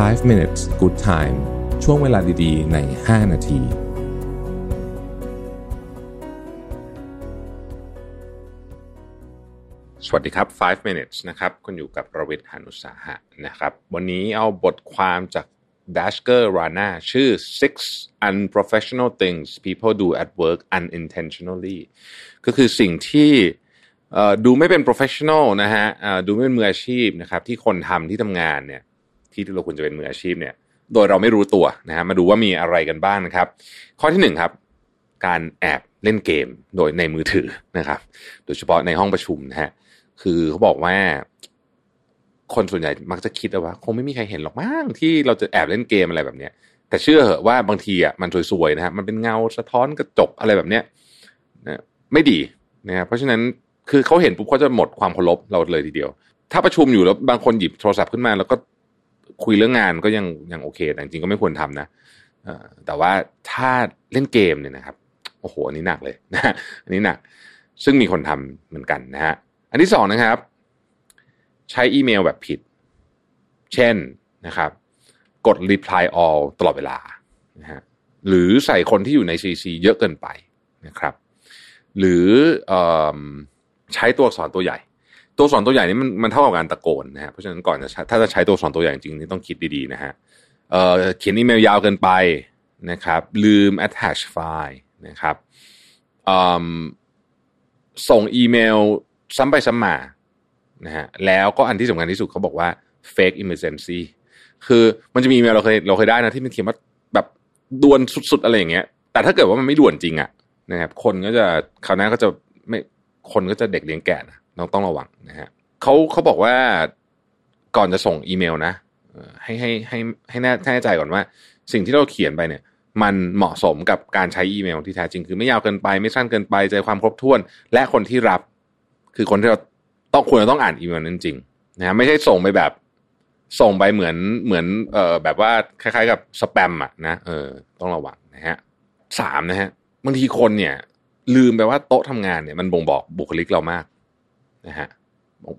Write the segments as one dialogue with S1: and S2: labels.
S1: 5 minutes good time ช่วงเวลาดีๆ ใน 5 นาที สวัสดีครับ 5 minutes นะครับ คุณอยู่กับประวิทย์หานุสาหะนะครับ วันนี้เอาบทความจาก Dashker Rana ชื่อ six unprofessional things people do at work unintentionally ก็คือสิ่งที่ดูไม่เป็น professional นะฮะดูไม่เป็นมืออาชีพนะครับ ที่คนทำที่ทำงานเนี่ย ที่เราควรจะเป็นมืออาชีพเนี่ยโดยเราไม่รู้ตัวนะฮะมาดูว่ามีอะไรกันบ้างนะครับ ข้อที่หนึ่งครับ การแอบเล่นเกมโดยในมือถือนะครับ โดยเฉพาะในห้องประชุมนะฮะคือเขาบอกว่า คนส่วนใหญ่มักจะคิดว่าคงไม่มีใครเห็นหรอกมั้งที่เราจะแอบเล่นเกมอะไรแบบเนี้ยแต่เชื่อเหอะว่าบางทีอะมันสวยๆนะฮะมันเป็นเงาสะท้อนกระจกอะไรแบบเนี้ยนะไม่ดีนะครับเพราะฉะนั้นคือเขาเห็นปุ๊บเขาจะหมดความเคารพเราเลยทีเดียว ถ้าประชุมอยู่แล้วบางคนหยิบโทรศัพท์ขึ้นมาแล้วก็ คุยเรื่องงานก็ยังยังโอเค แต่จริงก็ไม่ควรทำนะแต่ว่าถ้าเล่นเกมเนี่ยนะครับโอ้โหอันนี้หนักเลยนะอันนี้หนัก ซึ่งมีคนทำเหมือนกันนะฮะอันที่สองนะครับ ใช้อีเมลแบบผิด เช่นนะครับ กด reply all ตลอดเวลานะฮะหรือใส่คนที่อยู่ใน CC เยอะเกินไปนะครับ หรืออใช้ตัวอักษรตัวใหญ่ ตัวสอักษรตัวใหญ่นี่มันมันเท่ากับการตะโกนนะฮะเพราะฉะนั้นก่อนจะถ้าจะใช้ตัวสอักษรตัวใหญ่จริงนี่ต้องคิดดีๆนะฮะเอ่อเขียนอีเมลยาวเกินไปนะครับ ลืม attach file นะครับส่งอีเมลซ้ำไปซ้ำมานะฮะแล้วก็อันที่สำคัญที่สุดเขาบอกว่า fake emergency คือมันจะมีอีเมลเราเคยเราเคยได้นะที่มันเขียนว่าแบบด่วนสุดๆอะไรอย่างเงี้ย แต่ถ้าเกิดว่ามันไม่ด่วนจริงอะนะครับคนก็จะคราวหน้าก็จะไม่คนก็จะเด็กเลี้ยงแกะนะ ต้องต้องระวังนะฮะเขาเขาบอกว่าก่อนจะส่งอีเมลนะให้ให้ให้ให้แน่ให้แน่ใจก่อนว่า สิ่งที่เราเขียนไปเนี่ย มันเหมาะสมกับการใช้อีเมลที่แท้จริงคือไม่ยาวเกินไปไม่สั้นเกินไปใจความครบถ้วน และคนที่รับ คือคนที่เราต้องควรจะต้องอ่านอีเมลนั้นจริงนะฮะไม่ใช่ส่งไปแบบ ส่งไปเหมือนเหมือนเอ่อแบบว่าคล้ายๆ กับสแปมอะนะเออต้องระวังนะฮะสามนะฮะบางทีคนเนี่ย ลืมไปว่าโต๊ะทำงานเนี่ยมันบ่งบอกบุคลิกเรามาก นะฮะ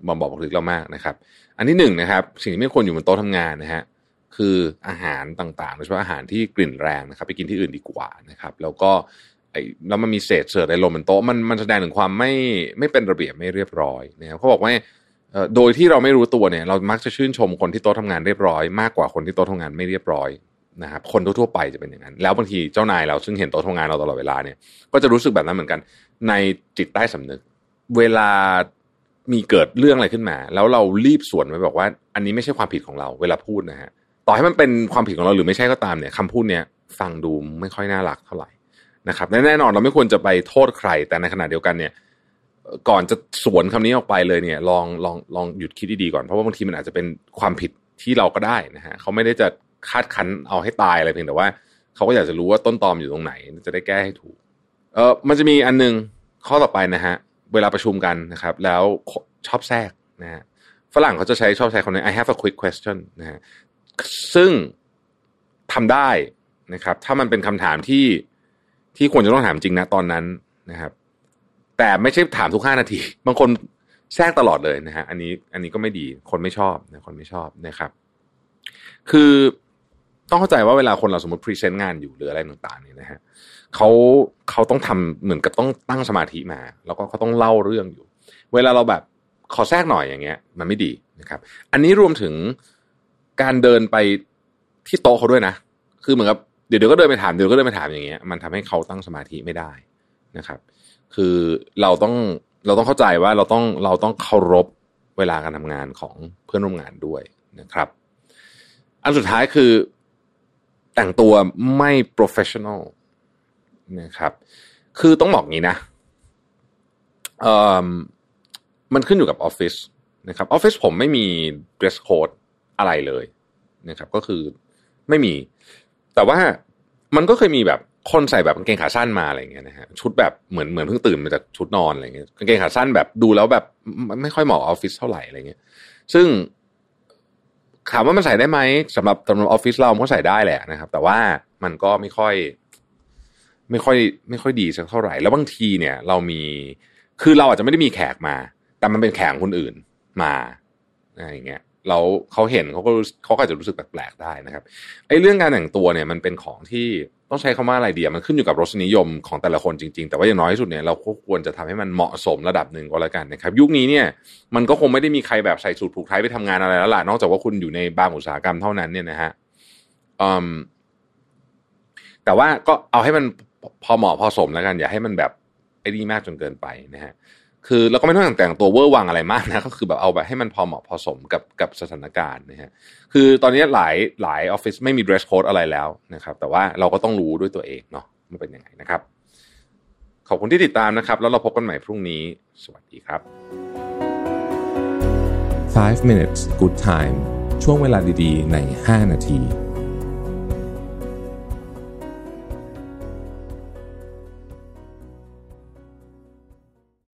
S1: บ่งบอกบุคลิกเรามากนะครับ อันที่หนึ่งนะครับ สิ่งที่ไม่ควรอยู่บนโต๊ะทำงานนะฮะคืออาหารต่างๆโดยเฉพาะอาหารที่กลิ่นแรงนะครับ ไปกินที่อื่นดีกว่านะครับ แล้วก็ไอ้แล้วมันมีเศษเศษอะไรลงบนโต๊ะมันมันแสดงถึงความไม่ไม่เป็นระเบียบไม่เรียบร้อยนะครับเขาบอกว่าเอ่อโดยที่เราไม่รู้ตัวเนี่ยเรามักจะชื่นชมคนที่โต๊ะทำงานเรียบร้อยมากกว่าคนที่โต๊ะทำงานไม่เรียบร้อยนะครับคนทั่วๆไปจะเป็นอย่างนั้น แล้วบางทีเจ้านายเราซึ่งเห็นโต๊ะทำงานเราตลอดเวลาเนี่ยก็จะรู้สึกแบบนั้นเหมือนกัน ในจิตใต้สำนึก เวลา มีเกิดเรื่องอะไรขึ้นมา แล้วเรารีบสวนไปบอกว่า อันนี้ไม่ใช่ความผิดของเรา เวลาพูดนะฮะต่อให้มันเป็นความผิดของเราหรือไม่ใช่ก็ตามเนี่ยคำพูดเนี่ยฟังดูไม่ค่อยน่ารักเท่าไหร่นะครับแน่นอนเราไม่ควรจะไปโทษใคร แต่ในขณะเดียวกันเนี่ย ก่อนจะสวนคำนี้ออกไปเลยเนี่ย ลองลองลองหยุดคิดดีๆก่อนเพราะว่าบางทีมันอาจจะเป็นความผิดที่เราก็ได้นะฮะเขาไม่ได้จะคาดคั้นเอาให้ตายอะไรเพียงแต่ว่าเขาก็อยากจะรู้ว่าต้นตอมอยู่ตรงไหน จะได้แก้ให้ถูก เออมันจะมีอันนึงข้อต่อไปนะฮะ เวลาประชุมกันนะครับ แล้วชอบแทรกนะฮะฝรั่งเขาจะใช้ชอบใช้คำนี้ I have a quick question นะฮะซึ่งทำได้นะครับ ถ้ามันเป็นคำถามที่ที่ควรจะต้องถามจริงนะตอนนั้นนะครับ แต่ไม่ใช่ถามทุกห้านาที บางคนแทรกตลอดเลยนะฮะอันนี้อันนี้ก็ไม่ดีคนไม่ชอบนะคนไม่ชอบนะครับ คือต้องเข้าใจว่าเวลาคนเราสมมติพรีเซนต์งานอยู่หรืออะไรต่างๆเนี่ยนะฮะ เขาเขาต้องทำเหมือนกับต้องตั้งสมาธิมา แล้วก็เขาต้องเล่าเรื่องอยู่ เวลาเราแบบขอแทรกหน่อยอย่างเงี้ย มันไม่ดีนะครับ อันนี้รวมถึงการเดินไปที่โต๊ะเขาด้วยนะ คือเหมือนกับเดี๋ยวเดี๋ยวก็เดินไปถามเดี๋ยวก็เดินไปถามอย่างเงี้ย มันทำให้เขาตั้งสมาธิไม่ได้นะครับ คือเราต้องเราต้องเข้าใจว่าเราต้องเราต้องเคารพเวลาการทำงานของเพื่อนร่วมงานด้วยนะครับ อันสุดท้ายคือแต่งตัวไม่ professional นะครับ คือต้องบอกงี้นะเอ่อมันขึ้นอยู่กับออฟฟิศนะครับออฟฟิศผมไม่มี dress code อะไรเลยนะครับ ก็คือไม่มี แต่ว่ามันก็เคยมีแบบคนใส่แบบกางเกงขาสั้นมาอะไรเงี้ยนะฮะชุดแบบเหมือนเหมือนเพิ่งตื่นมาจากชุดนอนอะไรเงี้ยกางเกงขาสั้นแบบดูแล้วแบบไม่ค่อยเหมาะออฟฟิศเท่าไหร่อะไรเงี้ย ซึ่งถามว่ามันใส่ได้ไหมสำหรับสำหรับออฟฟิศเรามันก็ใส่ได้แหละนะครับ แต่ว่ามันก็ไม่ค่อย ไม่ค่อยไม่ค่อยดีสักเท่าไหร่ แล้วบางทีเนี่ย เรามีคือเราอาจจะไม่ได้มีแขกมา แต่มันเป็นแขกคนอื่นมาอะไรอย่างเงี้ยแล้วเขาเห็นเขาก็เขาก็อาจจะรู้สึกแปลกๆได้นะครับไอ้เรื่องการแต่งตัวเนี่ยมันเป็นของที่ต้องใช้คำว่าอะไรเดียมันขึ้นอยู่กับรสนิยมของแต่ละคนจริง ๆ แต่ว่าอย่างน้อยที่สุดเนี่ยเราก็ควรจะทำให้มันเหมาะสมระดับหนึ่งก็แล้วกันนะครับ ยุคนี้เนี่ยมันก็คงไม่ได้มีใครแบบใส่สูทผูกไทยไปทำงานอะไรแล้วล่ะนอกจากว่าคุณอยู่ในบางอุตสาหกรรมเท่านั้นเนี่ยนะฮะอืมแต่ว่าก็เอาให้มัน พอเหมาะพอสมแล้วกัน อย่าให้มันแบบไอ้นี่มากจนเกินไปนะฮะคือเราก็ไม่ต้องแต่งตัวเวอร์วังอะไรมากนะก็คือแบบเอาแบบให้มันพอเหมาะพอสมกับกับสถานการณ์นะฮะคือตอนนี้หลายหลายออฟฟิศไม่มี dress code อะไรแล้วนะครับแต่ว่าเราก็ต้องรู้ด้วยตัวเองเนาะมันเป็นยังไงนะครับ ขอบคุณที่ติดตามนะครับ แล้วเราพบกันใหม่พรุ่งนี้ สวัสดีครับ
S2: 5 minutes good time ช่วงเวลาดีๆ ใน 5 นาที